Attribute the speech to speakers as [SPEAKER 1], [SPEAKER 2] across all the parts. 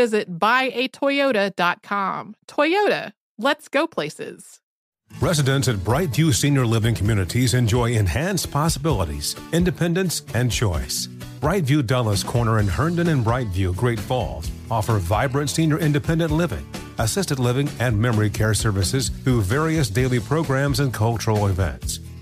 [SPEAKER 1] visit buyatoyota.com. Toyota, let's go places.
[SPEAKER 2] Residents at Brightview Senior Living Communities enjoy enhanced possibilities, independence, and choice. Brightview Dulles Corner in Herndon and Brightview, Great Falls, offer vibrant senior independent living, assisted living, and memory care services through various daily programs and cultural events.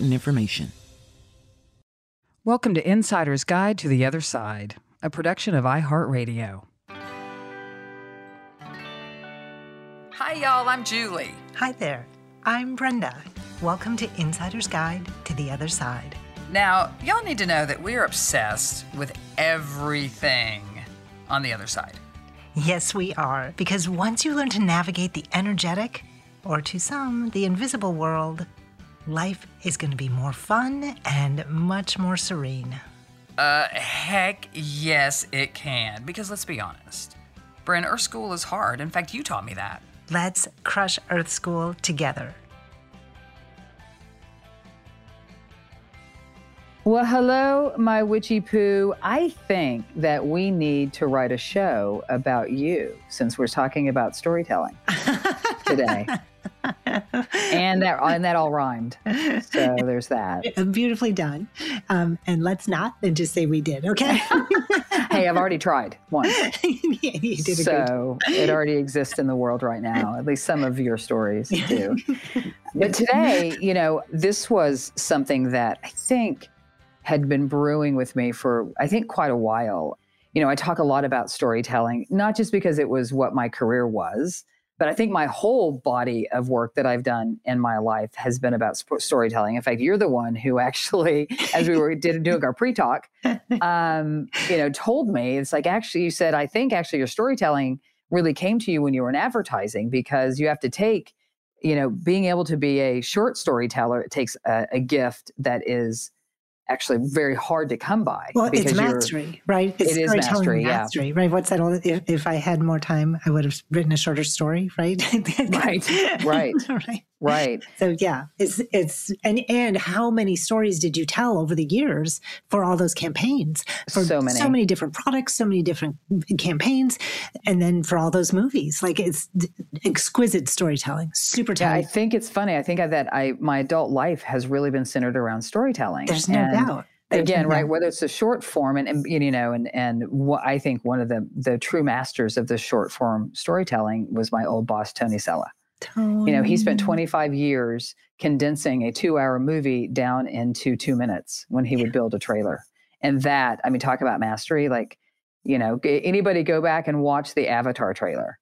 [SPEAKER 3] information.
[SPEAKER 4] Welcome to Insider's Guide to the Other Side, a production of iHeartRadio.
[SPEAKER 5] Hi, y'all. I'm Julie.
[SPEAKER 6] Hi there. I'm Brenda. Welcome to Insider's Guide to the Other Side.
[SPEAKER 5] Now, y'all need to know that we're obsessed with everything on the other side.
[SPEAKER 6] Yes, we are, because once you learn to navigate the energetic, or to some, the invisible world, life is going to be more fun and much more serene.
[SPEAKER 5] Uh, heck yes, it can. Because let's be honest, Bryn, Earth School is hard. In fact, you taught me that.
[SPEAKER 6] Let's crush Earth School together.
[SPEAKER 7] Well, hello, my witchy poo. I think that we need to write a show about you since we're talking about storytelling today. And that and that all rhymed. So there's that.
[SPEAKER 6] Beautifully done. Um, and let's not then just say we did, okay?
[SPEAKER 7] hey, I've already tried once.
[SPEAKER 6] yeah, you did a
[SPEAKER 7] so it already exists in the world right now. At least some of your stories do. but today, you know, this was something that I think had been brewing with me for I think quite a while. You know, I talk a lot about storytelling, not just because it was what my career was, but I think my whole body of work that I've done in my life has been about sp- storytelling. In fact, you're the one who actually, as we were did, doing our pre-talk, um, you know, told me it's like actually you said I think actually your storytelling really came to you when you were in advertising because you have to take, you know, being able to be a short storyteller. It takes a, a gift that is actually very hard to come by.
[SPEAKER 6] Well, it's mastery, right? It's
[SPEAKER 7] it is mastery,
[SPEAKER 6] mastery,
[SPEAKER 7] yeah.
[SPEAKER 6] right? What's that? All, if, if I had more time, I would have written a shorter story, right?
[SPEAKER 7] right, right,
[SPEAKER 6] right,
[SPEAKER 7] right.
[SPEAKER 6] So yeah, it's it's and and how many stories did you tell over the years for all those campaigns? For
[SPEAKER 7] so many,
[SPEAKER 6] so many different products, so many different campaigns, and then for all those movies, like it's exquisite storytelling, super.
[SPEAKER 7] Yeah, I think it's funny. I think that I my adult life has really been centered around storytelling.
[SPEAKER 6] There's no
[SPEAKER 7] and,
[SPEAKER 6] doubt.
[SPEAKER 7] Again, right? Whether it's a short form, and, and you know, and and what I think one of the the true masters of the short form storytelling was my old boss Tony Sella.
[SPEAKER 6] Tony.
[SPEAKER 7] You know, he spent 25 years condensing a two hour movie down into two minutes when he would build a trailer, and that I mean, talk about mastery. Like, you know, anybody go back and watch the Avatar trailer,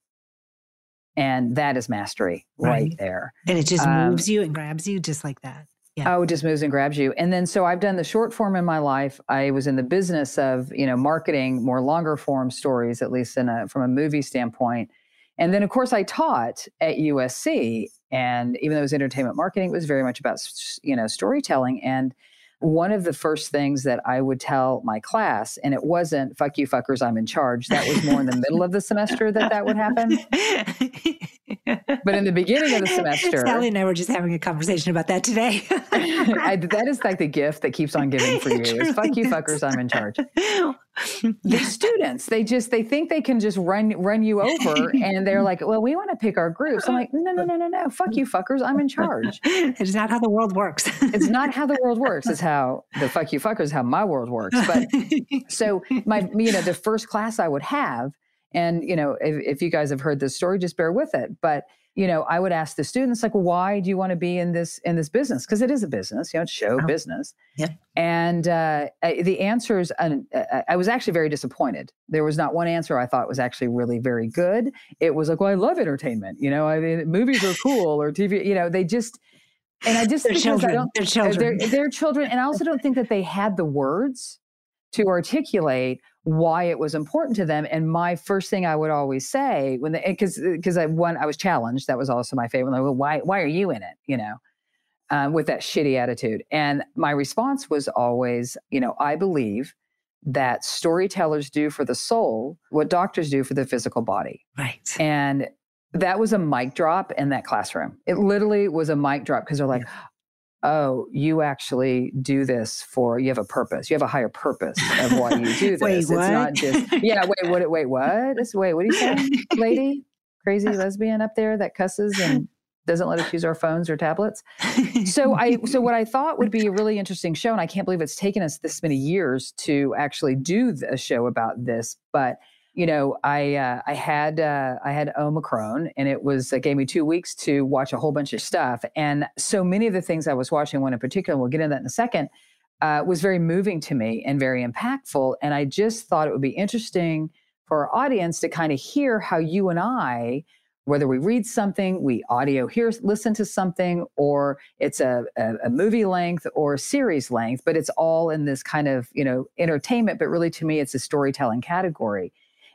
[SPEAKER 7] and that is mastery right,
[SPEAKER 6] Right.
[SPEAKER 7] there.
[SPEAKER 6] and it just
[SPEAKER 7] Um,
[SPEAKER 6] moves you and grabs you just like that. Yeah.
[SPEAKER 7] Oh, it just moves and grabs you. And then so I've done the short form in my life. I was in the business of, you know, marketing more longer form stories, at least in a from a movie standpoint. And then of course I taught at USC. And even though it was entertainment marketing, it was very much about you know storytelling. And one of the first things that I would tell my class, and it wasn't "fuck you, fuckers, I'm in charge." That was more in the middle of the semester that that would happen. but in the beginning of the semester,
[SPEAKER 6] Sally and I were just having a conversation about that today.
[SPEAKER 7] I, that is like the gift that keeps on giving for you. Is fuck you, fuckers. I'm in charge. the students, they just they think they can just run run you over, and they're like, "Well, we want to pick our groups." I'm like, "No, no, no, no, no. Fuck you, fuckers. I'm in charge."
[SPEAKER 6] it's not how the world works.
[SPEAKER 7] it's not how the world works. It's how the fuck you, fuckers. How my world works. But so my, you know, the first class I would have, and you know, if, if you guys have heard this story, just bear with it. But you know, I would ask the students like, why do you want to be in this in this business? Because it is a business, you know, it's show oh. business.
[SPEAKER 6] Yeah.
[SPEAKER 7] And uh, the answers, and uh, I was actually very disappointed. There was not one answer I thought was actually really very good. It was like, well, I love entertainment. You know, I mean, movies are cool or TV. You know, they just. And I just
[SPEAKER 6] they're children.
[SPEAKER 7] I don't,
[SPEAKER 6] they're children.
[SPEAKER 7] They're, they're children, and I also don't think that they had the words to articulate why it was important to them. And my first thing I would always say when because because I one I was challenged that was also my favorite. Like, well, why why are you in it? You know, um, with that shitty attitude. And my response was always, you know, I believe that storytellers do for the soul what doctors do for the physical body.
[SPEAKER 6] Right.
[SPEAKER 7] And that was a mic drop in that classroom. It literally was a mic drop because they're like, oh, you actually do this for you have a purpose. You have a higher purpose of why you do this.
[SPEAKER 6] wait,
[SPEAKER 7] it's
[SPEAKER 6] what?
[SPEAKER 7] not just yeah. Wait, what? Wait, what? This wait. What are you saying, lady? Crazy lesbian up there that cusses and doesn't let us use our phones or tablets. So I so what I thought would be a really interesting show, and I can't believe it's taken us this many years to actually do a show about this, but you know, I uh, I had uh, I had Omicron, and it was it gave me two weeks to watch a whole bunch of stuff, and so many of the things I was watching, one in particular, we'll get into that in a second, uh, was very moving to me and very impactful, and I just thought it would be interesting for our audience to kind of hear how you and I whether we read something, we audio hear, listen to something, or it's a, a, a, movie length or series length, but it's all in this kind of, you know, entertainment. But really, to me, it's a storytelling category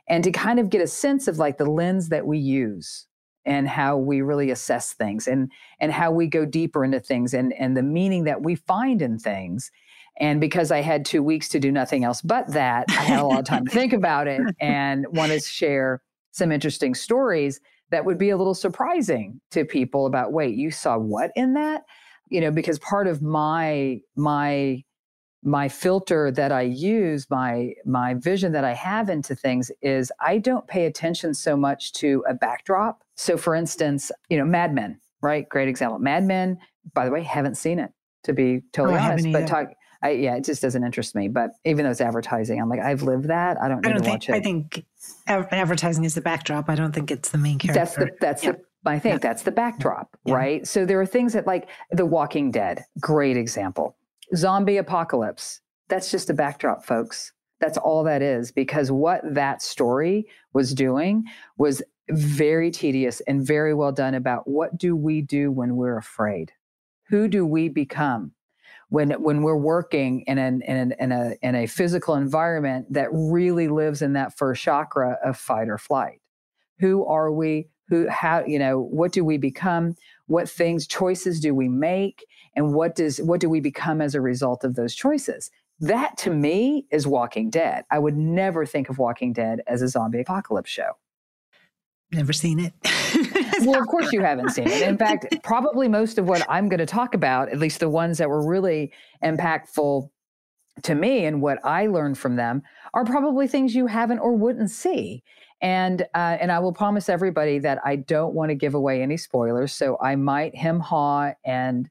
[SPEAKER 7] and to kind of get a sense of like the lens that we use and how we really assess things and and how we go deeper into things and and the meaning that we find in things. And because i had two weeks to do nothing else but that i had a lot of time to think about it and wanted to share some interesting stories that would be a little surprising to people about wait you saw what in that? You know because part of my my my filter that I use, my my vision that I have into things is I don't pay attention so much to a backdrop. So for instance, you know, Mad Men, right? Great example. Mad Men, by the way, haven't seen it to be oh, totally
[SPEAKER 6] oh,
[SPEAKER 7] honest, but talk I, yeah, it just doesn't interest me. But even though it's advertising, I'm like, I've lived that. I don't
[SPEAKER 6] I don't think,
[SPEAKER 7] watch it.
[SPEAKER 6] I think advertising is the backdrop. I don't think it's the main character.
[SPEAKER 7] That's the that's yeah. the I think yeah. that's the backdrop, yeah. right? So there are things that like The Walking Dead, great example zombie apocalypse. That's just a backdrop, folks. That's all that is, because what that story was doing was very tedious and very well done about what do we do when we're afraid? Who do we become? When, when we're working in, an, in, an, in, a, in a physical environment that really lives in that first chakra of fight or flight who are we who how you know what do we become what things choices do we make and what does what do we become as a result of those choices? That to me is walking dead. I would never think of walking dead as a zombie apocalypse show.
[SPEAKER 6] Never seen it.
[SPEAKER 7] Well of course you haven't seen it. In fact probably most of what i'm going to talk about at least the ones that were really impactful to me and what i learned from them are probably things you haven't or wouldn't see. And uh, and I will promise everybody that I don't want to give away any spoilers. So I might hem haw and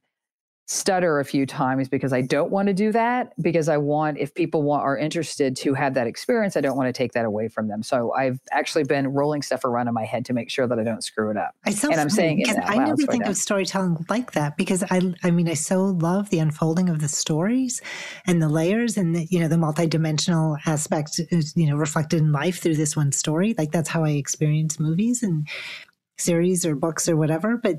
[SPEAKER 7] stutter a few times because I don't want to do that because I want if people want are interested to have that experience I don't want to take that away from them. So I've actually been rolling stuff around in my head to make sure that I don't screw it up. And I'm saying
[SPEAKER 6] because I never think of storytelling like that because I I mean I so love the unfolding of the stories and the layers and the, you know the multidimensional aspect is you know reflected in life through this one story like that's how I experience movies and series or books or whatever but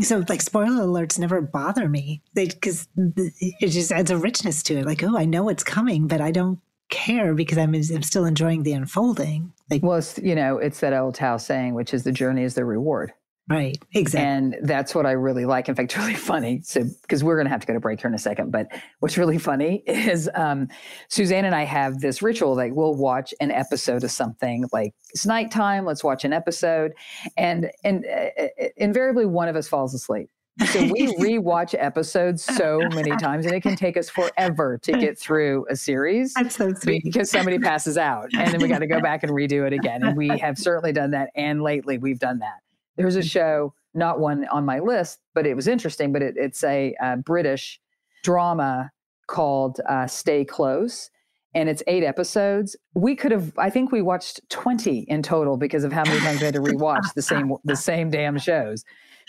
[SPEAKER 6] so like spoiler alerts never bother me because it just adds a richness to it. Like, oh, I know it's coming, but I don't care because I'm, I'm still enjoying the unfolding. Like,
[SPEAKER 7] well, it's, you know, it's that old Tao saying, which is the journey is the reward.
[SPEAKER 6] Right, exactly.
[SPEAKER 7] And that's what I really like. In fact, it's really funny. So, because we're going to have to go to break here in a second, but what's really funny is um, Suzanne and I have this ritual that we'll watch an episode of something like it's nighttime, let's watch an episode. And, and uh, invariably one of us falls asleep. So we rewatch episodes so many times, and it can take us forever to get through a series.
[SPEAKER 6] That's so sweet.
[SPEAKER 7] Because somebody passes out, and then we got to go back and redo it again. And we have certainly done that, and lately we've done that. There's a show, not one on my list, but it was interesting. But it, it's a uh, British drama called uh, Stay Close. And it's eight episodes. We could have, I think we watched 20 in total because of how many times we had to rewatch the same the same damn shows.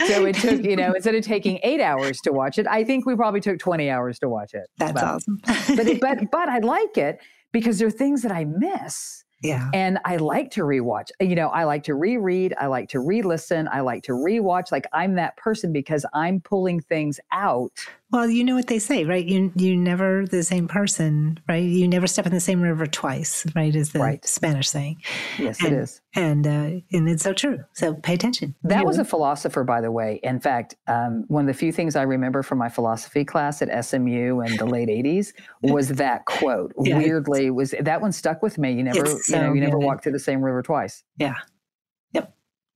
[SPEAKER 7] So it took, you know, instead of taking eight hours to watch it, I think we probably took 20 hours to watch it.
[SPEAKER 6] That's awesome.
[SPEAKER 7] but it, but but I like it because there are things that I miss
[SPEAKER 6] yeah.
[SPEAKER 7] And I like to rewatch. You know, I like to reread, I like to re-listen, I like to rewatch. Like I'm that person because I'm pulling things out.
[SPEAKER 6] Well, you know what they say, right? You you never the same person, right? You never step in the same river twice, right? Is the right. Spanish saying.
[SPEAKER 7] Yes,
[SPEAKER 6] and,
[SPEAKER 7] it is.
[SPEAKER 6] And uh, and it's so true. So pay attention.
[SPEAKER 7] That was a philosopher, by the way. In fact, um, one of the few things I remember from my philosophy class at SMU in the late '80s was that quote. Yeah, Weirdly, was that one stuck with me? You never, you know, you never walk through the same river twice.
[SPEAKER 6] Yeah.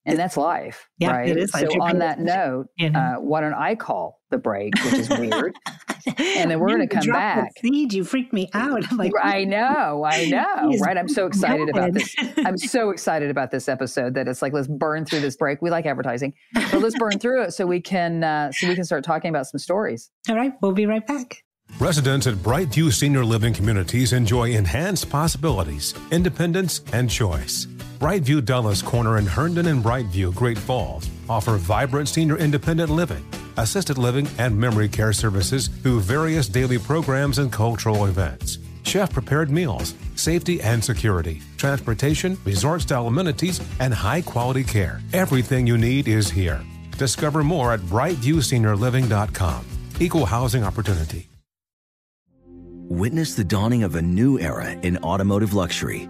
[SPEAKER 6] Yep.
[SPEAKER 7] And that's life,
[SPEAKER 6] yeah,
[SPEAKER 7] right?
[SPEAKER 6] It is.
[SPEAKER 7] So on that note, uh, why don't I call the break, which is weird, and then we're going to come back.
[SPEAKER 6] Seed, you freaked me out. I'm like,
[SPEAKER 7] I know, I know, right? I'm so excited about this. I'm so excited about this episode that it's like let's burn through this break. We like advertising, but let's burn through it so we can uh, so we can start talking about some stories.
[SPEAKER 6] All right, we'll be right back.
[SPEAKER 2] Residents at Brightview Senior Living Communities enjoy enhanced possibilities, independence, and choice. Brightview Dulles Corner in Herndon and Brightview, Great Falls offer vibrant senior independent living, assisted living, and memory care services through various daily programs and cultural events. Chef prepared meals, safety and security, transportation, resort style amenities, and high quality care. Everything you need is here. Discover more at brightviewseniorliving.com. Equal housing opportunity.
[SPEAKER 8] Witness the dawning of a new era in automotive luxury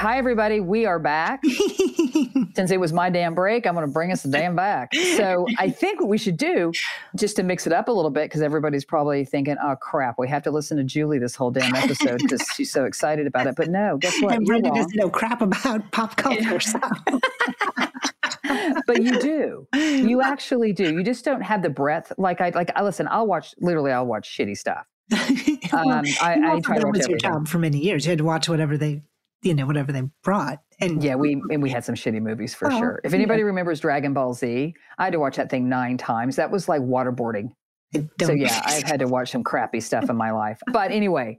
[SPEAKER 7] Hi, everybody. We are back. Since it was my damn break, I'm going to bring us the damn back. So I think what we should do, just to mix it up a little bit, because everybody's probably thinking, oh, crap, we have to listen to Julie this whole damn episode because she's so excited about it. But no, guess what?
[SPEAKER 6] And Brenda doesn't know crap about pop culture. So.
[SPEAKER 7] but you do. You actually do. You just don't have the breadth. Like I like. I listen. I'll watch. Literally, I'll watch shitty stuff.
[SPEAKER 6] Um, I, I try to watch your job for many years. You had to watch whatever they you know whatever they brought. And
[SPEAKER 7] yeah, we and we had some shitty movies for
[SPEAKER 6] Oh,
[SPEAKER 7] sure. If anybody
[SPEAKER 6] yeah.
[SPEAKER 7] remembers Dragon Ball Z, I had to watch that thing nine times. That was like waterboarding. So yeah, I've had to watch some crappy stuff in my life. But anyway,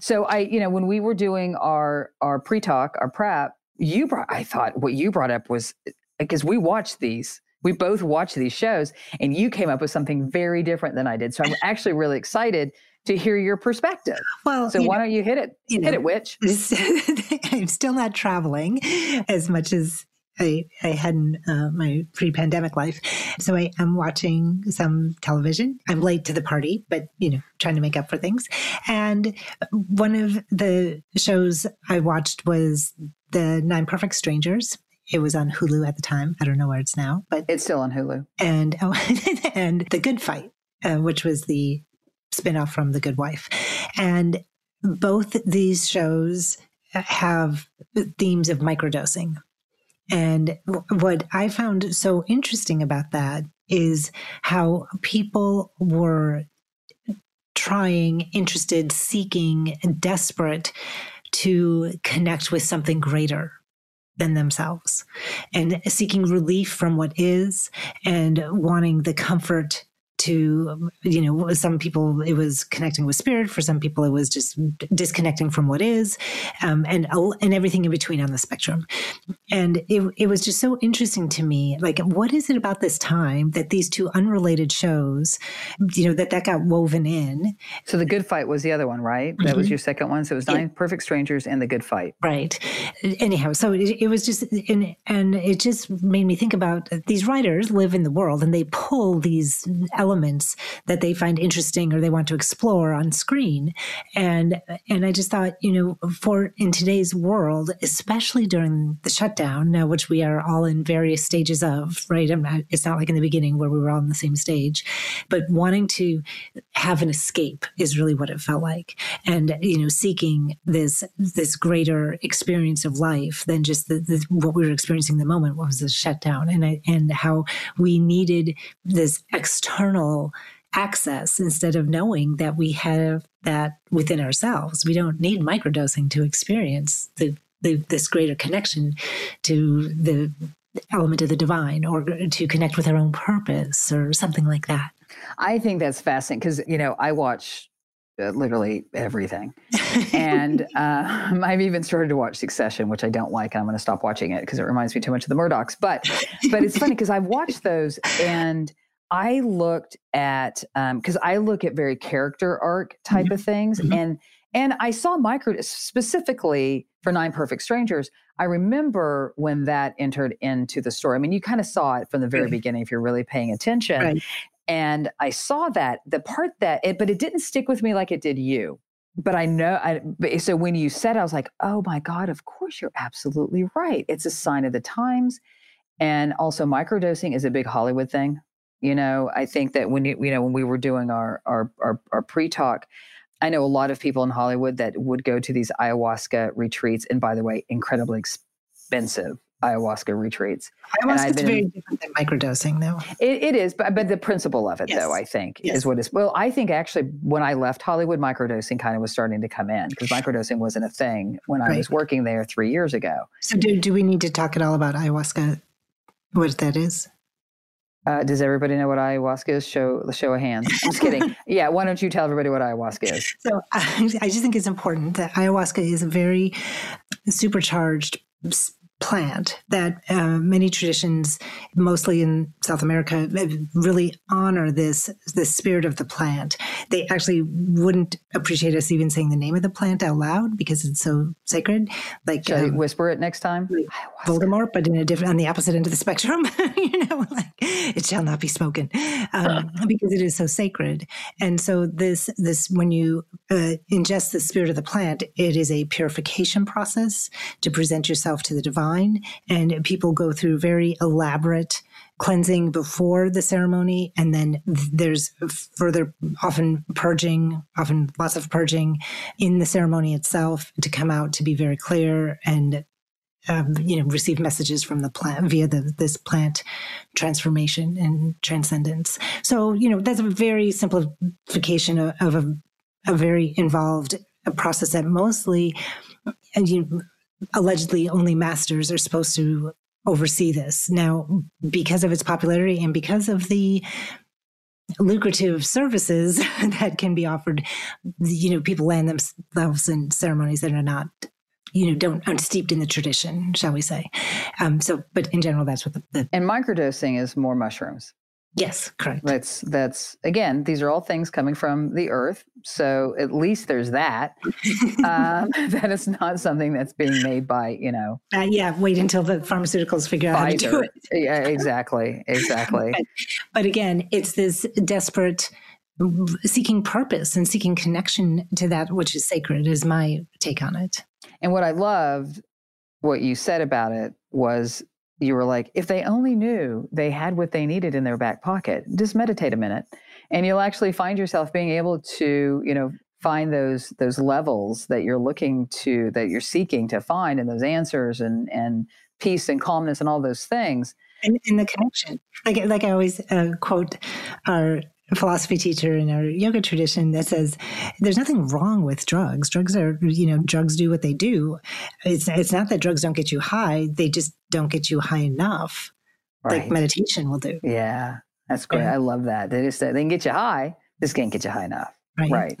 [SPEAKER 7] so I, you know, when we were doing our our pre-talk, our prep, you brought I thought what you brought up was because we watched these. We both watched these shows and you came up with something very different than I did. So I'm actually really excited to hear your perspective.
[SPEAKER 6] well,
[SPEAKER 7] So why
[SPEAKER 6] know,
[SPEAKER 7] don't you hit it?
[SPEAKER 6] you
[SPEAKER 7] hit
[SPEAKER 6] know,
[SPEAKER 7] it, witch.
[SPEAKER 6] I'm still not traveling as much as I, I had in uh, my pre-pandemic life. So I am watching some television. I'm late to the party, but you know, trying to make up for things. And one of the shows I watched was the Nine Perfect Strangers. It was on Hulu at the time. I don't know where it's now, but
[SPEAKER 7] It's still on Hulu.
[SPEAKER 6] and oh, and the Good Fight, uh, which was the spinoff from The Good Wife, and both these shows have themes of microdosing. And what I found so interesting about that is how people were trying, interested, seeking, desperate to connect with something greater than themselves and seeking relief from what is and wanting the comfort to you know some people it was connecting with spirit for some people it was just disconnecting from what is um, and and everything in between on the spectrum and it, it was just so interesting to me like what is it about this time that these two unrelated shows you know that that got woven in
[SPEAKER 7] So the Good Fight was the other one, right? That was
[SPEAKER 6] Mhm.
[SPEAKER 7] your second one. So it was
[SPEAKER 6] Yeah.
[SPEAKER 7] Nine Perfect Strangers and the Good Fight.
[SPEAKER 6] Right. Anyhow, so it, it was just, and, and it just made me think about these writers live in the world and they pull these elements that they find interesting or they want to explore on screen. And, and I just thought, you know, for in today's world, especially during the shutdown, now, which we are all in various stages of, right? Not, it's not like in the beginning where we were all on the same stage, but wanting to have an escape is really what it felt like. And, you know, seeking this, this greater experience of life than just the, the, what we were experiencing in the moment was the shutdown and, I, and how we needed this external access instead of knowing that we have that within ourselves. We don't need microdosing to experience the, the this greater connection to the element of the divine or to connect with our own purpose or something like that.
[SPEAKER 7] I think that's fascinating because, you know, I watch uh, literally everything. and um, I've even started to watch Succession, which I don't like, and I'm going to stop watching it because it reminds me too much of the Murdochs. But but it's funny because I've watched those and I looked at um, because I look at very character arc type mm-hmm, of things,
[SPEAKER 6] Mhm.
[SPEAKER 7] and and I saw micro specifically for Nine Perfect Strangers. I remember when that entered into the story. I mean, you kind of saw it from the very
[SPEAKER 6] Right.
[SPEAKER 7] beginning if you're really paying attention.
[SPEAKER 6] Right.
[SPEAKER 7] And I saw that the part that it, but it didn't stick with me like it did you. But I know, I, so when you said, I was like, oh my God, of course you're absolutely right. It's a sign of the times. And also, microdosing is a big Hollywood thing. You know, I think that when you, you know, when we were doing our, our, our, our pre talk, I know a lot of people in Hollywood that would go to these ayahuasca retreats. And by the way, incredibly expensive ayahuasca retreats.
[SPEAKER 6] Ayahuasca is very different than microdosing, though.
[SPEAKER 7] It, it is, but, but the principle of it,
[SPEAKER 6] Yes.
[SPEAKER 7] though, I think,
[SPEAKER 6] Yes.
[SPEAKER 7] is what is. Well, I think actually, when I left Hollywood, microdosing kind of was starting to come in because microdosing wasn't a thing when I was working there three years ago.
[SPEAKER 6] So, do, do we need to talk at all about ayahuasca? What that is?
[SPEAKER 7] Uh, does everybody know what ayahuasca is? Show the show of hands. I'm just kidding. Yeah, why don't you tell everybody what ayahuasca is?
[SPEAKER 6] So, I, I just think it's important that ayahuasca is a very supercharged plant that uh, many traditions, mostly in South America, really honor this this spirit of the plant. They actually wouldn't appreciate us even saying the name of the plant out loud because it's so sacred. Like
[SPEAKER 7] Shall I
[SPEAKER 6] um,
[SPEAKER 7] whisper it next time? Ayahuasca.
[SPEAKER 6] Voldemort, but in a different, on the opposite end of the spectrum, you know, like it shall not be spoken, um, because it is so sacred. And so this, this, when you uh, ingest the spirit of the plant, it is a purification process to present yourself to the divine. And people go through very elaborate cleansing before the ceremony, and then there's further, often purging, often lots of purging in the ceremony itself to come out to be very clear and um, you know, receive messages from the plant via the, this plant transformation and transcendence. So, you know, that's a very simplification of, of a, a very involved process that mostly, and you, allegedly only masters are supposed to oversee this. Now, because of its popularity and because of the lucrative services that can be offered, you know, people land themselves in ceremonies that are not you know don't aren't steeped in the tradition shall we say um so but in general that's what the, the
[SPEAKER 7] and microdosing is more mushrooms
[SPEAKER 6] Yes, correct.
[SPEAKER 7] That's that's again, these are all things coming from the earth. So at least there's that. um, that is not something that's being made by, you know.
[SPEAKER 6] Uh, yeah, wait until the pharmaceuticals figure out how to do it.
[SPEAKER 7] yeah, exactly. Exactly.
[SPEAKER 6] but, but again, it's this desperate seeking purpose and seeking connection to that which is sacred is my take on it.
[SPEAKER 7] And what I loved what you said about it was you were like, if they only knew they had what they needed in their back pocket, just meditate a minute and you'll actually find yourself being able to, you know, find those those levels that you're looking to that you're seeking to find and those answers and and peace and calmness and all those things
[SPEAKER 6] and, the connection like like i always uh, quote our philosophy teacher in our yoga tradition that says there's nothing wrong with drugs. Drugs are, you know, drugs do what they do. It's it's not that drugs don't get you high; they just don't get you high enough, right. like meditation will do.
[SPEAKER 7] Yeah, that's great. Yeah. I love that. They just they can get you high. This can't get you high enough. Right. Right.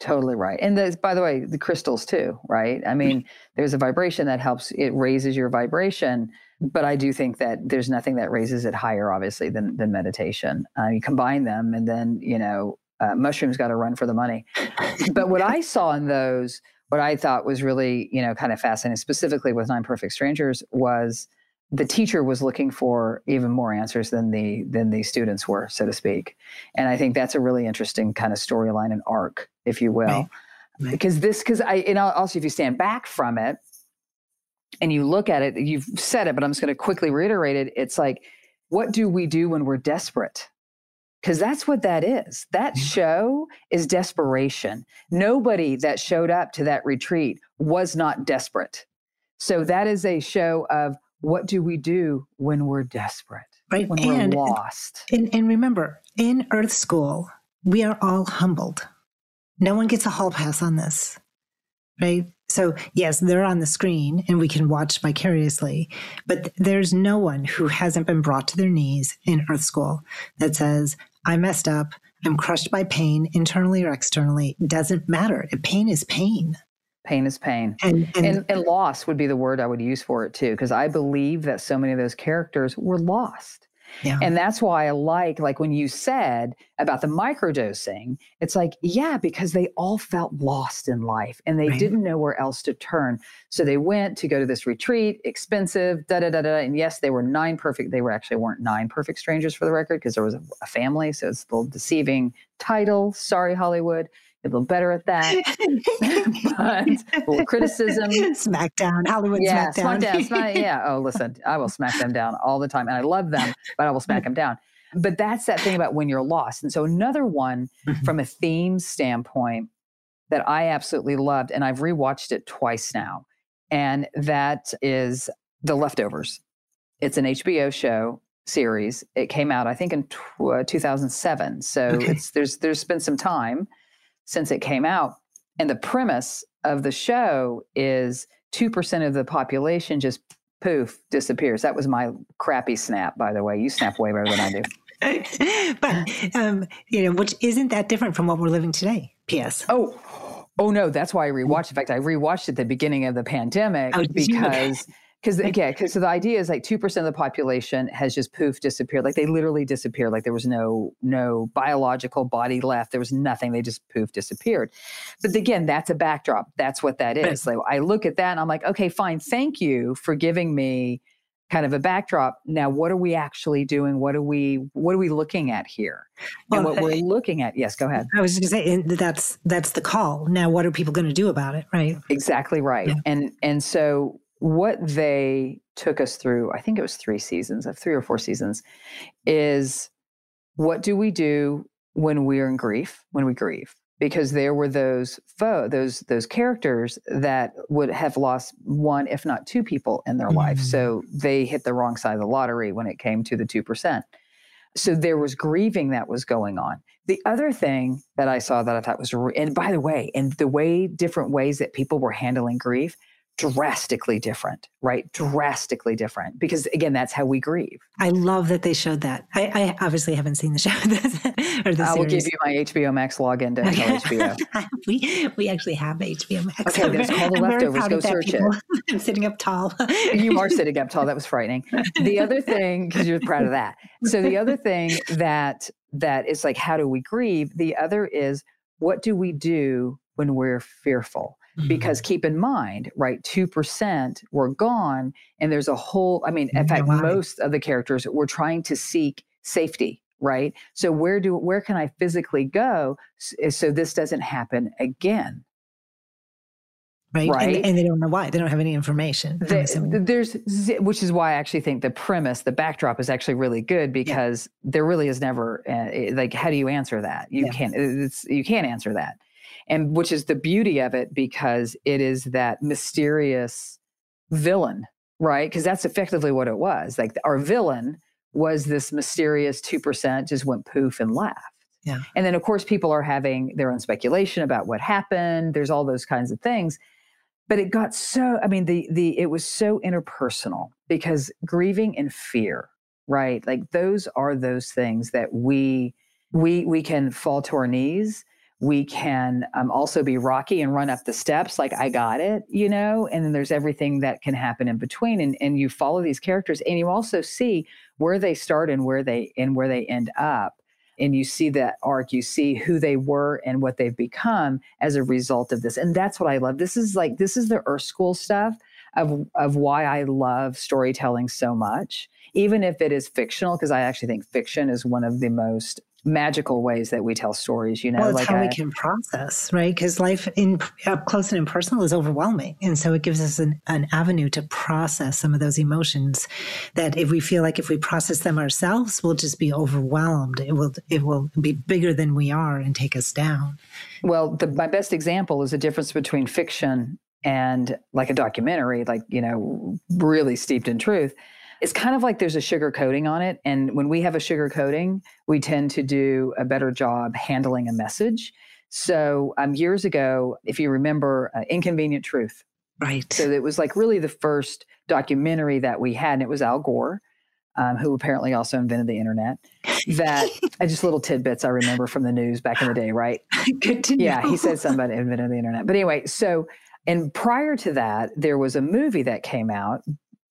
[SPEAKER 7] Totally right. And the, by the way, the crystals too, right? I mean, there's a vibration that helps. It raises your vibration but I do think that there's nothing that raises it higher, obviously, than than meditation. Uh, you combine them, and then you know, uh, mushrooms got to run for the money. but what I saw in those, what I thought was really you know kind of fascinating, specifically with Nine Perfect Strangers, was the teacher was looking for even more answers than the than the students were, so to speak. And I think that's a really interesting kind of storyline and arc, if you will. Right. Right. Because this, because I, and also if you stand back from it, and you look at it, you've said it, but I'm just going to quickly reiterate it. It's like, what do we do when we're desperate? Because that's what that is. That show is desperation. Nobody that showed up to that retreat was not desperate. So that is a show of what do we do when we're desperate,
[SPEAKER 6] right?
[SPEAKER 7] When and, we're lost.
[SPEAKER 6] And, and remember, in Earth School, we are all humbled. No one gets a hall pass on this, right? So, yes, they're on the screen and we can watch vicariously, but there's no one who hasn't been brought to their knees in Earth School that says, I messed up. I'm crushed by pain, internally or externally. Doesn't matter. Pain is pain.
[SPEAKER 7] Pain is pain. And, and, and, and loss would be the word I would use for it too, because I believe that so many of those characters were lost. Yeah. And that's why I like, like when you said about the microdosing, it's like, yeah, because they all felt lost in life and they right. didn't know where else to turn. So they went to go to this retreat, expensive, da da da da. And yes, they were nine perfect. They were actually weren't nine perfect strangers for the record because there was a, a family. So it's a little deceiving title. Sorry, Hollywood a little better at that. but a little criticism.
[SPEAKER 6] Smackdown, Hollywood
[SPEAKER 7] yeah,
[SPEAKER 6] Smackdown.
[SPEAKER 7] Smackdown. Smack, yeah. Oh, listen, I will smack them down all the time. And I love them, but I will smack them down. But that's that thing about when you're lost. And so another one mm-hmm. from a theme standpoint that I absolutely loved, and I've rewatched it twice now, and that is The Leftovers. It's an HBO show series. It came out, I think, in uh, 2007. So okay. it's there's there's been some time since it came out. And the premise of the show is 2% of the population just poof disappears. That was my crappy snap, by the way. You snap way better than I do.
[SPEAKER 6] but um, you know, which isn't that different from what we're living today. P.S.
[SPEAKER 7] Oh, oh no, that's why I rewatched. In fact, I rewatched at the beginning of the pandemic oh, because because yeah, because so the idea is like two percent of the population has just poof disappeared. Like they literally disappeared. Like there was no no biological body left. There was nothing. They just poof disappeared. But again, that's a backdrop. That's what that is. Like I look at that and I'm like, okay, fine. Thank you for giving me kind of a backdrop. Now, what are we actually doing? What are we what are we looking at here? And well, what uh, we're looking at. Yes, go ahead.
[SPEAKER 6] I was just going to say that's that's the call. Now, what are people going to do about it? Right.
[SPEAKER 7] Exactly right. Yeah. And and so what they took us through, I think it was three seasons, of three or four seasons, is what do we do when we're in grief, when we grieve? Because there were those foe, those those characters that would have lost one, if not two people in their mm-hmm. life. So they hit the wrong side of the lottery when it came to the two percent. So there was grieving that was going on. The other thing that I saw that I thought was, and by the way, and the way different ways that people were handling grief, drastically different, right? Drastically different. Because again, that's how we grieve.
[SPEAKER 6] I love that they showed that. I, I obviously haven't seen the show or the
[SPEAKER 7] I will
[SPEAKER 6] series.
[SPEAKER 7] give you my HBO Max login to
[SPEAKER 6] Okay.
[SPEAKER 7] HBO.
[SPEAKER 6] we we actually have HBO Max.
[SPEAKER 7] Okay,
[SPEAKER 6] I'm
[SPEAKER 7] that's called The Leftovers. Go search it.
[SPEAKER 6] I'm sitting up tall.
[SPEAKER 7] you are sitting up tall. That was frightening. The other thing, because you're proud of that. So the other thing that that is like, how do we grieve? The other is, what do we do when we're fearful?
[SPEAKER 6] Mm-hmm.
[SPEAKER 7] Because keep in mind, right, two percent were gone, and there's a whole. I mean, in fact,
[SPEAKER 6] why?
[SPEAKER 7] most of the characters were trying to seek safety. Right. So where do where can I physically go so this doesn't happen again?
[SPEAKER 6] right?
[SPEAKER 7] Right.
[SPEAKER 6] And, and they don't know why. They don't have any information.
[SPEAKER 7] The- there's which is why I actually think the premise, the backdrop is actually really good because there really is never uh, eh, like how do you answer that? You
[SPEAKER 6] Yeah.
[SPEAKER 7] can't. It's you can't answer that, and which is the beauty of it because it is that mysterious villain, right? Because that's effectively what it was. Like our villain was this mysterious two percent just went poof and left.
[SPEAKER 6] Yeah.
[SPEAKER 7] And then of course people are having their own speculation about what happened. There's all those kinds of things but it got so i mean the the it was so interpersonal because grieving and fear right like those are those things that we we we can fall to our knees we can um, also be rocky and run up the steps like i got it you know? And then there's everything that can happen in between and and you follow these characters and you also see where they start and where they and where they end up. And you see that arc you see who they were and what they've become as a result of this. And that's what i love. This is like this is the earth school stuff of of why i love storytelling so much even if it is fictional because i actually think fiction is one of the most magical ways that we tell stories you know
[SPEAKER 6] well, it's
[SPEAKER 7] like
[SPEAKER 6] how
[SPEAKER 7] I-
[SPEAKER 6] we can process, right? Because life in up close and impersonal is overwhelming, and so it gives us an, an avenue to process some of those emotions. That if we feel like if we process them ourselves, we'll just be overwhelmed. It will it will be bigger than we are and take us down.
[SPEAKER 7] Well, the, my best example is the difference between fiction and like a documentary, like, you know, really steeped in truth. It's kind of like there's a sugar coating on it. And when we have a sugar coating, we tend to do a better job handling a message. So, um, years ago, if you remember uh, Inconvenient Truth,
[SPEAKER 6] Right.
[SPEAKER 7] so it was like really the first documentary that we had, and it was Al Gore, um, who apparently also invented the internet. That uh, just little tidbits I remember from the news back in the day, right?
[SPEAKER 6] Good to know.
[SPEAKER 7] Yeah, he said somebody invented the internet. But anyway, so and prior to that, there was a movie that came out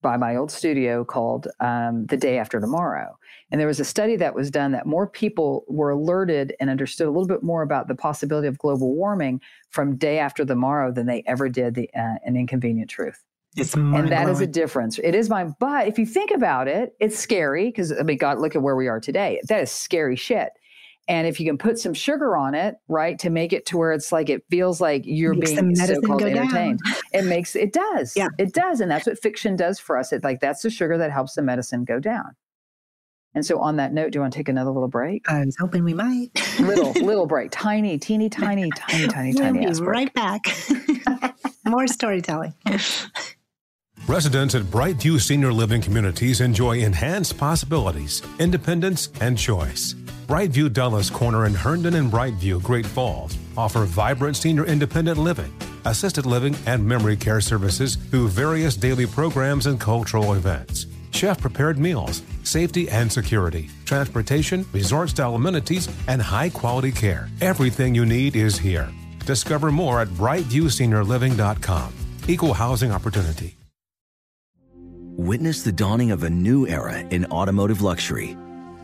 [SPEAKER 7] by my old studio called um, The Day After Tomorrow. And there was a study that was done that more people were alerted and understood a little bit more about the possibility of global warming from Day After Tomorrow than they ever did the uh, An Inconvenient Truth
[SPEAKER 6] It's
[SPEAKER 7] and that is a difference. It is mine. But if you think about it, it's scary because I mean, God, look at where we are today. That is scary shit. And if you can put some sugar on it, right, to make it to where it's like it feels like you're
[SPEAKER 6] Makes
[SPEAKER 7] being so-called
[SPEAKER 6] go down.
[SPEAKER 7] entertained, it makes it does.
[SPEAKER 6] Yeah.
[SPEAKER 7] it does, and that's what fiction does for us. It like that's the sugar that helps the medicine go down. And so, on that note, do you want to take another little break?
[SPEAKER 6] I was hoping we might.
[SPEAKER 7] Little, little break, tiny, teeny, tiny, tiny, tiny,
[SPEAKER 6] we'll
[SPEAKER 7] tiny.
[SPEAKER 6] be
[SPEAKER 7] ass break.
[SPEAKER 6] right back. More storytelling.
[SPEAKER 2] Residents at Brightview Senior Living Communities enjoy enhanced possibilities, independence, and choice. Brightview Dulles Corner in Herndon and Brightview, Great Falls, offer vibrant senior independent living, assisted living, and memory care services through various daily programs and cultural events. Chef prepared meals, safety and security, transportation, resort style amenities, and high quality care. Everything you need is here. Discover more at brightviewseniorliving.com. Equal housing opportunity.
[SPEAKER 8] Witness the dawning of a new era in automotive luxury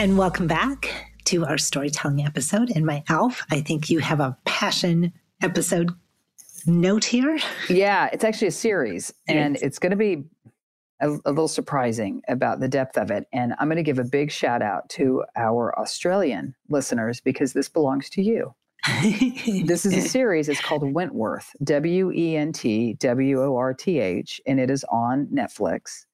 [SPEAKER 6] And welcome back to our storytelling episode. And my Alf, I think you have a passion episode note here.
[SPEAKER 7] Yeah, it's actually a series, and it's going to be a, a, little surprising about the depth of it. And I'm going to give a big shout out to our Australian listeners because this belongs to you. this is a series. It's called Wentworth, W E N T W O R T H, and it is on Netflix.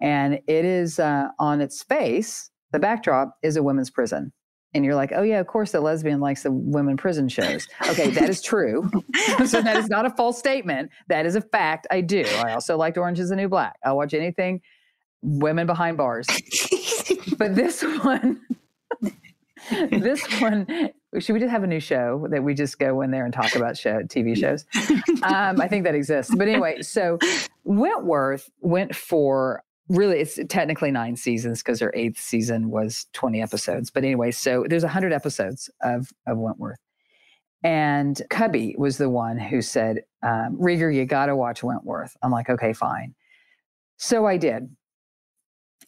[SPEAKER 7] And it is uh, on its face the backdrop is a women's prison. And you're like, oh, yeah, of course the lesbian likes the women prison shows. Okay, that is true. so that is not a false statement. That is a fact. I do. I also liked Orange is the New Black. I'll watch anything women behind bars. but this one, this one, should we just have a new show that we just go in there and talk about show TV shows? Um, I think that exists. But anyway, so Wentworth went for really it's technically nine seasons because their eighth season was 20 episodes. But anyway so there's 100 episodes of, of wentworth. And cubby was the one who said um, rieger you gotta watch wentworth. I'm like okay fine. So i did.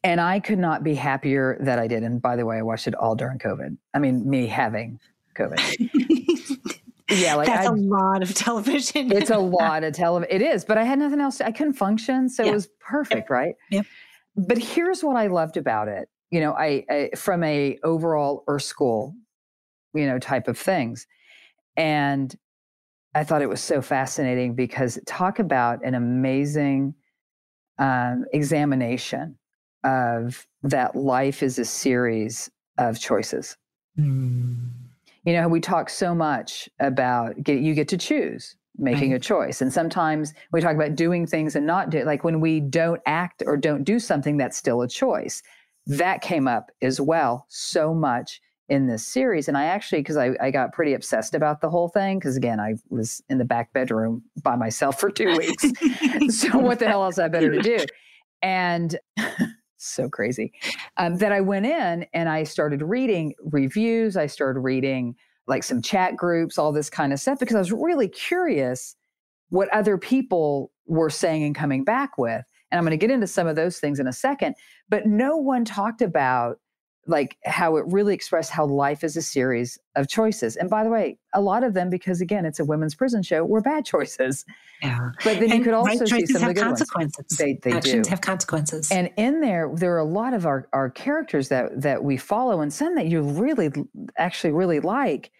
[SPEAKER 7] And i could not be happier that i did. And by the way i watched it all during covid. I mean me having covid
[SPEAKER 6] yeah, like that's I, a lot of television.
[SPEAKER 7] it's a lot of television. It is, but I had nothing else. To, I couldn't function, so yeah. it was perfect, yep. right?
[SPEAKER 6] Yep.
[SPEAKER 7] But here's what I loved about it. You know, I, I from a overall Earth School, you know, type of things, and I thought it was so fascinating because talk about an amazing um, examination of that life is a series of choices. Mm you know we talk so much about get, you get to choose making a mm-hmm. choice. And sometimes we talk about doing things and not do like when we don't act or don't do something that's still a choice. That came up as well so much in this series. And i actually because I, I got pretty obsessed about the whole thing because again i was in the back bedroom by myself for two weeks. So what the hell else i better to do? And so crazy um, that I went in and I started reading reviews. I started reading like some chat groups, all this kind of stuff, because I was really curious what other people were saying and coming back with. And I'm going to get into some of those things in a second. But no one talked about like how it really expressed how life is a series of choices. And by the way, a lot of them, because again, it's a women's prison show, were bad choices.
[SPEAKER 6] Yeah.
[SPEAKER 7] But then and you could also right see some of the good
[SPEAKER 6] consequences.
[SPEAKER 7] Ones. They, they
[SPEAKER 6] Actions
[SPEAKER 7] do.
[SPEAKER 6] have consequences.
[SPEAKER 7] And in there, there are a lot of our, our characters that that we follow, and some that you really actually really like,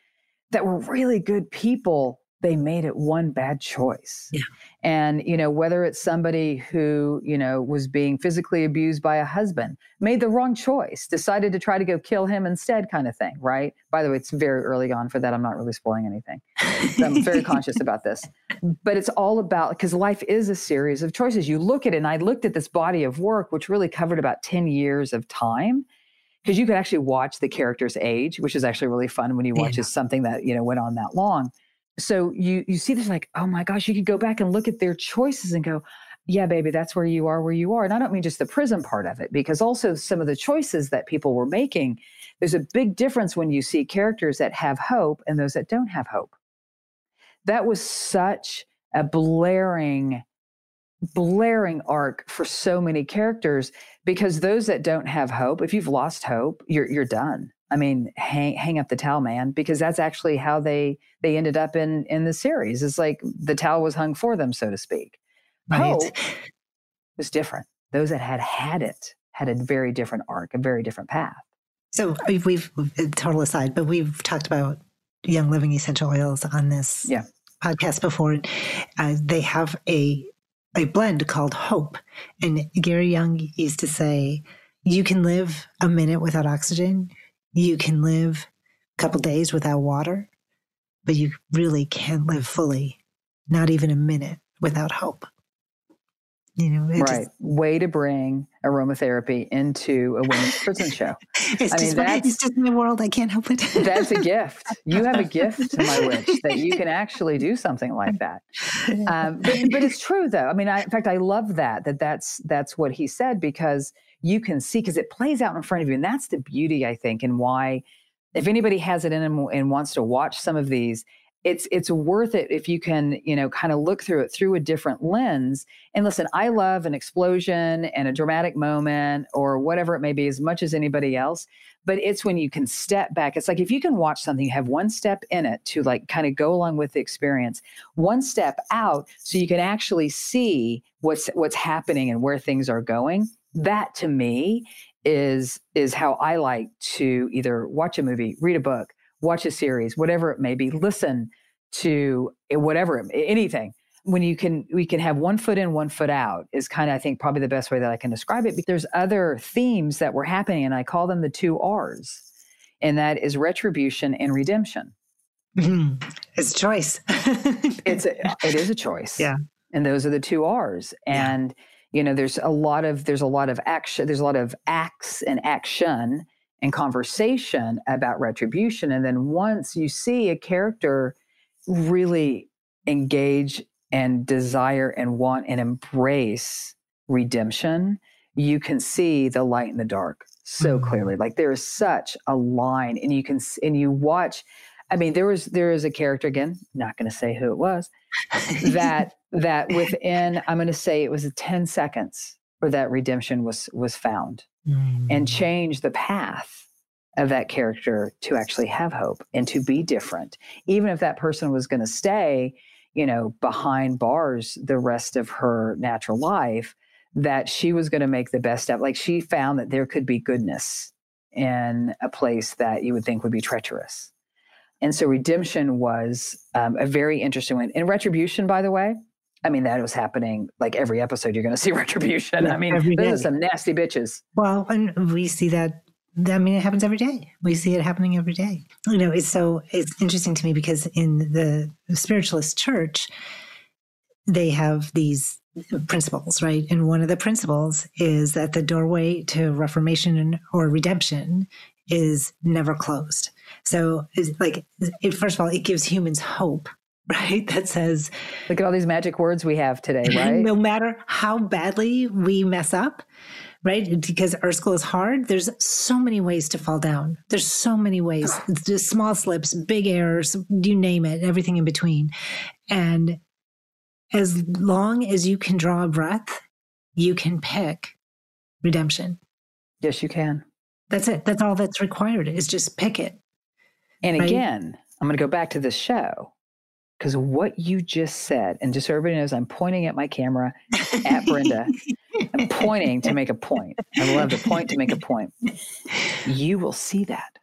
[SPEAKER 7] that were really good people they made it one bad choice.
[SPEAKER 6] Yeah.
[SPEAKER 7] And, you know, whether it's somebody who, you know, was being physically abused by a husband, made the wrong choice, decided to try to go kill him instead, kind of thing, right? By the way, it's very early on for that. I'm not really spoiling anything. So I'm very conscious about this. But it's all about because life is a series of choices. You look at it, and I looked at this body of work, which really covered about 10 years of time because you could actually watch the character's age, which is actually really fun when you watch yeah. something that, you know, went on that long so you you see this like oh my gosh you could go back and look at their choices and go yeah baby that's where you are where you are and i don't mean just the prison part of it because also some of the choices that people were making there's a big difference when you see characters that have hope and those that don't have hope. That was such a blaring blaring arc for so many characters because those that don't have hope if you've lost hope you're you're done I mean, hang hang up the towel, man, because that's actually how they they ended up in in the series. It's like the towel was hung for them, so to speak.
[SPEAKER 6] Right.
[SPEAKER 7] Hope was different. Those that had had it had a very different arc, a very different path.
[SPEAKER 6] So we've, we've total aside, but we've talked about Young Living essential oils on this
[SPEAKER 7] Yeah.
[SPEAKER 6] podcast before. Uh, they have a a blend called Hope, and Gary Young used to say, "You can live a minute without oxygen, you can live a couple days without water, but you really can't live fully, not even a minute without hope." You know,
[SPEAKER 7] right. Way to bring aromatherapy into a women's prison show.
[SPEAKER 6] It's,
[SPEAKER 7] I
[SPEAKER 6] just my,
[SPEAKER 7] that's-
[SPEAKER 6] it's just my world. I can't help it.
[SPEAKER 7] That's a gift. You have a gift, my witch, that you can actually do something like that. Um, but, but it's true, though. I mean, I, in fact, I love that. That that's that's what he said because you can see because it plays out in front of you, and that's the beauty, I think, and why. If anybody has it in them and wants to watch some of these, it's it's worth it if you can you know kind of look through it through a different lens and listen i love an explosion and a dramatic moment or whatever it may be as much as anybody else but it's when you can step back it's like if you can watch something you have one step in it to like kind of go along with the experience one step out so you can actually see what's what's happening and where things are going that to me is is how i like to either watch a movie read a book watch a series, whatever it may be, listen to whatever anything. When you can, we can have one foot in, one foot out is kind of, I think, probably the best way that I can describe it. But there's other themes that were happening, and I call them the two R's, and that is retribution and redemption.
[SPEAKER 6] Mhm. It's a choice.
[SPEAKER 7] It's a, it is a choice,
[SPEAKER 6] Yeah.
[SPEAKER 7] and those are the two R's.
[SPEAKER 6] Yeah.
[SPEAKER 7] You know, there's a lot of there's a lot of action, there's a lot of acts and action and conversation about retribution. And then once you see a character really engage and desire and want and embrace redemption, you can see the light in the dark so
[SPEAKER 6] Mhm.
[SPEAKER 7] clearly. Like there is such a line, and you can and you watch. I mean, there was there is a character again. Not going to say who it was. That that within I'm going to say it was a ten seconds where that redemption was was found and
[SPEAKER 6] Mm.
[SPEAKER 7] change the path of that character to actually have hope and to be different even if that person was going to stay you know behind bars the rest of her natural life that she was going to make the best of like she found that there could be goodness in a place that you would think would be treacherous and so redemption was um, a very interesting one and retribution by the way I mean, that was happening like every episode. You're going to see retribution.
[SPEAKER 6] Yeah,
[SPEAKER 7] I mean, those are some nasty bitches.
[SPEAKER 6] Well, and we see that. I mean, it happens every day. We see it happening every day. You know, it's so it's interesting to me because in the spiritualist church, they have these principles, right? And one of the principles is that the doorway to reformation or redemption is never closed. So, it's like, it, first of all, it gives humans hope, right? That says,
[SPEAKER 7] Look at all these magic words we have today, right?
[SPEAKER 6] no matter how badly we mess up, right? Because our school is hard, there's so many ways to fall down. There's so many ways. Just small slips, big errors, you name it, everything in between. And as long as you can draw a breath, you can pick redemption.
[SPEAKER 7] Yes, you can.
[SPEAKER 6] That's it. That's all that's required is just pick it.
[SPEAKER 7] And
[SPEAKER 6] Right.
[SPEAKER 7] again, I'm going to go back to this show because what you just said, and just so everybody knows, I'm pointing at my camera at Brenda. I'm pointing to make a point. I love to point to make a point. You will see that.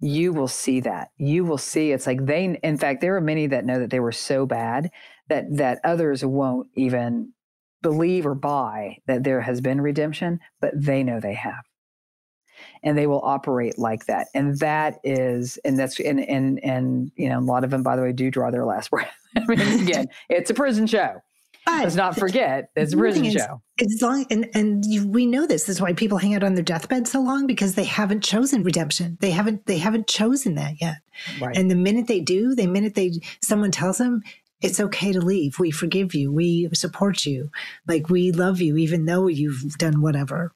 [SPEAKER 7] You will see that. You will see. It's like they. In fact, there are many that know that they were so bad that that others won't even believe or buy that there has been redemption, but they know they have and they will operate like that and that is and that's and and and you know a lot of them by the way do draw their last breath i mean again it's a prison show let's not forget it's a prison
[SPEAKER 6] is,
[SPEAKER 7] show
[SPEAKER 6] It's long, and and you, we know this. This is why people hang out on their deathbed so long because they haven't chosen redemption. They haven't they haven't chosen that yet.
[SPEAKER 7] right
[SPEAKER 6] And the minute they do, the minute they someone tells them it's okay to leave, we forgive you, we support you, like we love you, even though you've done whatever.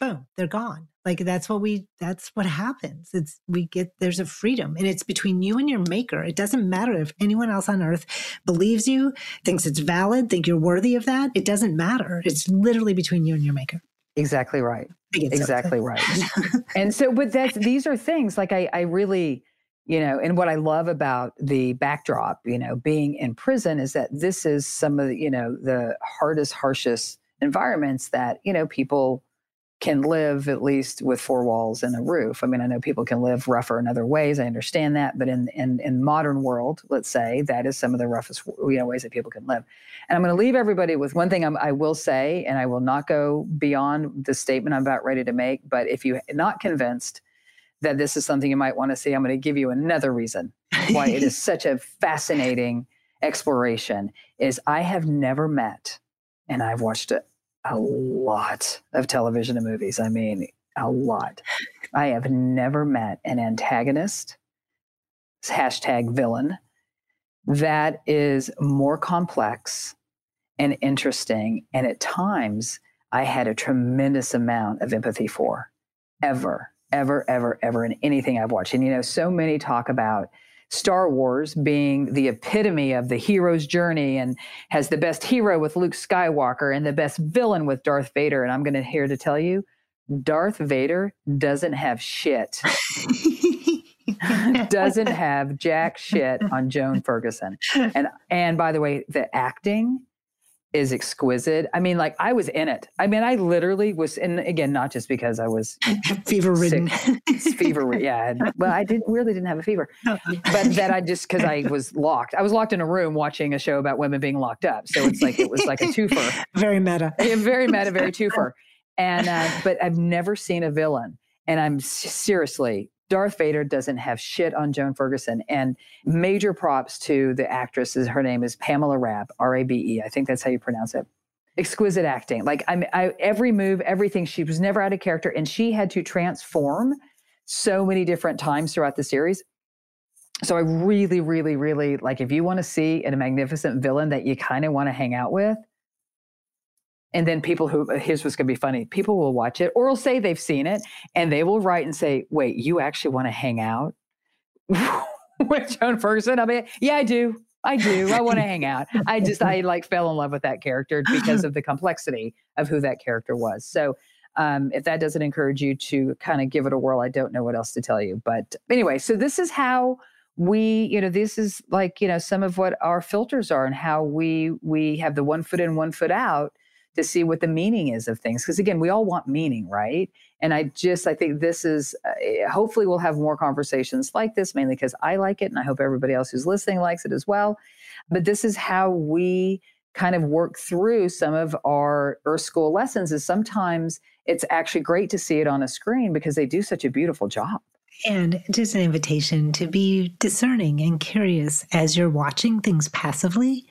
[SPEAKER 6] Boom, they're gone. Like that's what we that's what happens. It's we get there's a freedom and it's between you and your maker. It doesn't matter if anyone else on earth believes you, thinks it's valid, think you're worthy of that. It doesn't matter. It's literally between you and your maker.
[SPEAKER 7] exactly right
[SPEAKER 6] get so
[SPEAKER 7] exactly right and so but that's these are things like i i really you know and what i love about the backdrop you know being in prison is that this is some of the you know the hardest harshest environments that you know people can live at least with four walls and a roof i mean i know people can live rougher in other ways i understand that but in in in modern world let's say that is some of the roughest you know ways that people can live and i'm going to leave everybody with one thing I'm, i will say and i will not go beyond the statement i'm about ready to make but if you're not convinced that this is something you might want to see, I'm going to give you another reason why it is such a fascinating exploration. Is I have never met, and I've watched a, a lot of television and movies. I mean, a lot. I have never met an antagonist, hashtag villain, that is more complex and interesting. And at times, I had a tremendous amount of empathy for, ever ever, ever, ever in anything I've watched. And you know, so many talk about Star Wars being the epitome of the hero's journey and has the best hero with Luke Skywalker and the best villain with Darth Vader. And I'm going to here to tell you, Darth Vader doesn't have shit. doesn't have jack shit on Joan Ferguson. And and by the way, the acting is exquisite. I mean, like I was in it. I mean, I literally was in again, not just because I was
[SPEAKER 6] fever ridden,
[SPEAKER 7] fever. Yeah, but I didn't really didn't have a fever, but that I just because I was locked. I was locked in a room watching a show about women being locked up. So it's like it was like a twofer.
[SPEAKER 6] very meta.
[SPEAKER 7] very meta. Very twofer. And uh, but I've never seen a villain, and I'm seriously Darth Vader doesn't have shit on Joan Ferguson. And major props to the actress. Is her name is Pamela Rabe, R A B E. I think that's how you pronounce it. Exquisite acting. Like I, I, every move, everything. She was never out of character, and she had to transform so many different times throughout the series. So I really, really, really like. If you want to see a magnificent villain that you kind of want to hang out with, and then people who his was going to be funny people will watch it or will say they've seen it and they will write and say wait you actually want to hang out? With joan ferguson i mean yeah i do i do i want to hang out. I just i like fell in love with that character because of the complexity of who that character was. So um, if that doesn't encourage you to kind of give it a whirl i don't know what else to tell you. But anyway so this is how we you know this is like you know some of what our filters are and how we we have the one foot in one foot out to see what the meaning is of things because again we all want meaning right? And i just i think this is uh, hopefully we'll have more conversations like this mainly because i like it and i hope everybody else who's listening likes it as well. But this is how we kind of work through some of our earth school lessons is sometimes it's actually great to see it on a screen because they do such a beautiful job.
[SPEAKER 6] And just an invitation to be discerning and curious as you're watching things passively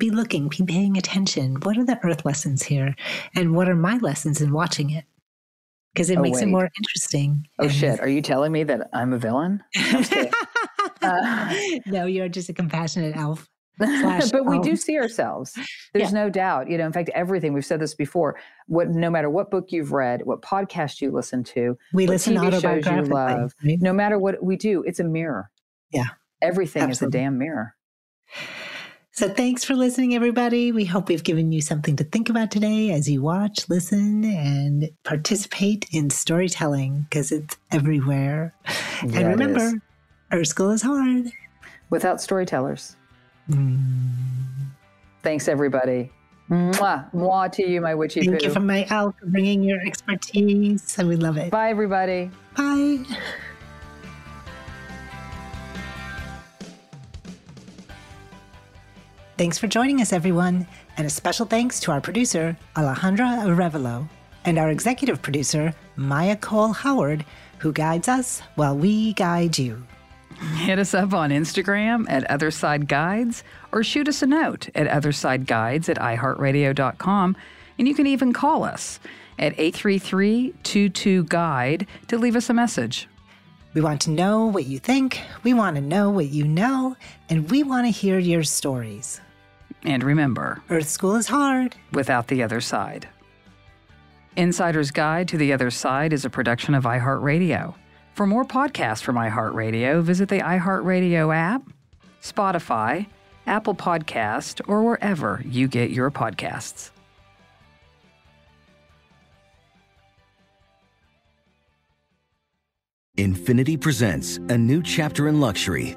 [SPEAKER 6] be looking, be paying attention. What are the earth lessons here? And what are my lessons in watching it? Because it oh, makes wait. it more interesting.
[SPEAKER 7] Oh, and shit. Are you telling me that I'm a villain?
[SPEAKER 6] uh, no, you're just a compassionate elf.
[SPEAKER 7] but we do see ourselves. There's yeah. no doubt. You know, in fact, everything we've said this before. What, no matter what book you've read, what podcast you listen to,
[SPEAKER 6] we listen TV to shows you love.
[SPEAKER 7] Right? No matter what we do, it's a mirror.
[SPEAKER 6] Yeah,
[SPEAKER 7] everything Absolutely. is a damn mirror.
[SPEAKER 6] So thanks for listening, everybody. We hope we've given you something to think about today as you watch, listen, and participate in storytelling because it's everywhere. Yeah, and remember, Earth School is hard
[SPEAKER 7] without storytellers. Mm. Thanks, everybody. Mwah, mwah to you, my witchy
[SPEAKER 6] Thank poo. you from my elf for bringing your expertise. And we love it.
[SPEAKER 7] Bye, everybody.
[SPEAKER 6] Bye. Thanks for joining us, everyone, and a special thanks to our producer, Alejandra Arevalo, and our executive producer, Maya Cole Howard, who guides us while we guide you.
[SPEAKER 7] Hit us up on Instagram at Otherside Guides or shoot us a note at OthersideGuides at iHeartRadio.com. And you can even call us at 833 22 Guide to leave us a message.
[SPEAKER 6] We want to know what you think, we want to know what you know, and we want to hear your stories.
[SPEAKER 7] And remember
[SPEAKER 6] Earth School is hard
[SPEAKER 7] without the other side. Insider's Guide to the Other Side is a production of iHeartRadio. For more podcasts from iHeartRadio, visit the iHeartRadio app, Spotify, Apple Podcast, or wherever you get your podcasts.
[SPEAKER 8] Infiniti presents a new chapter in luxury,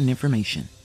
[SPEAKER 3] important information.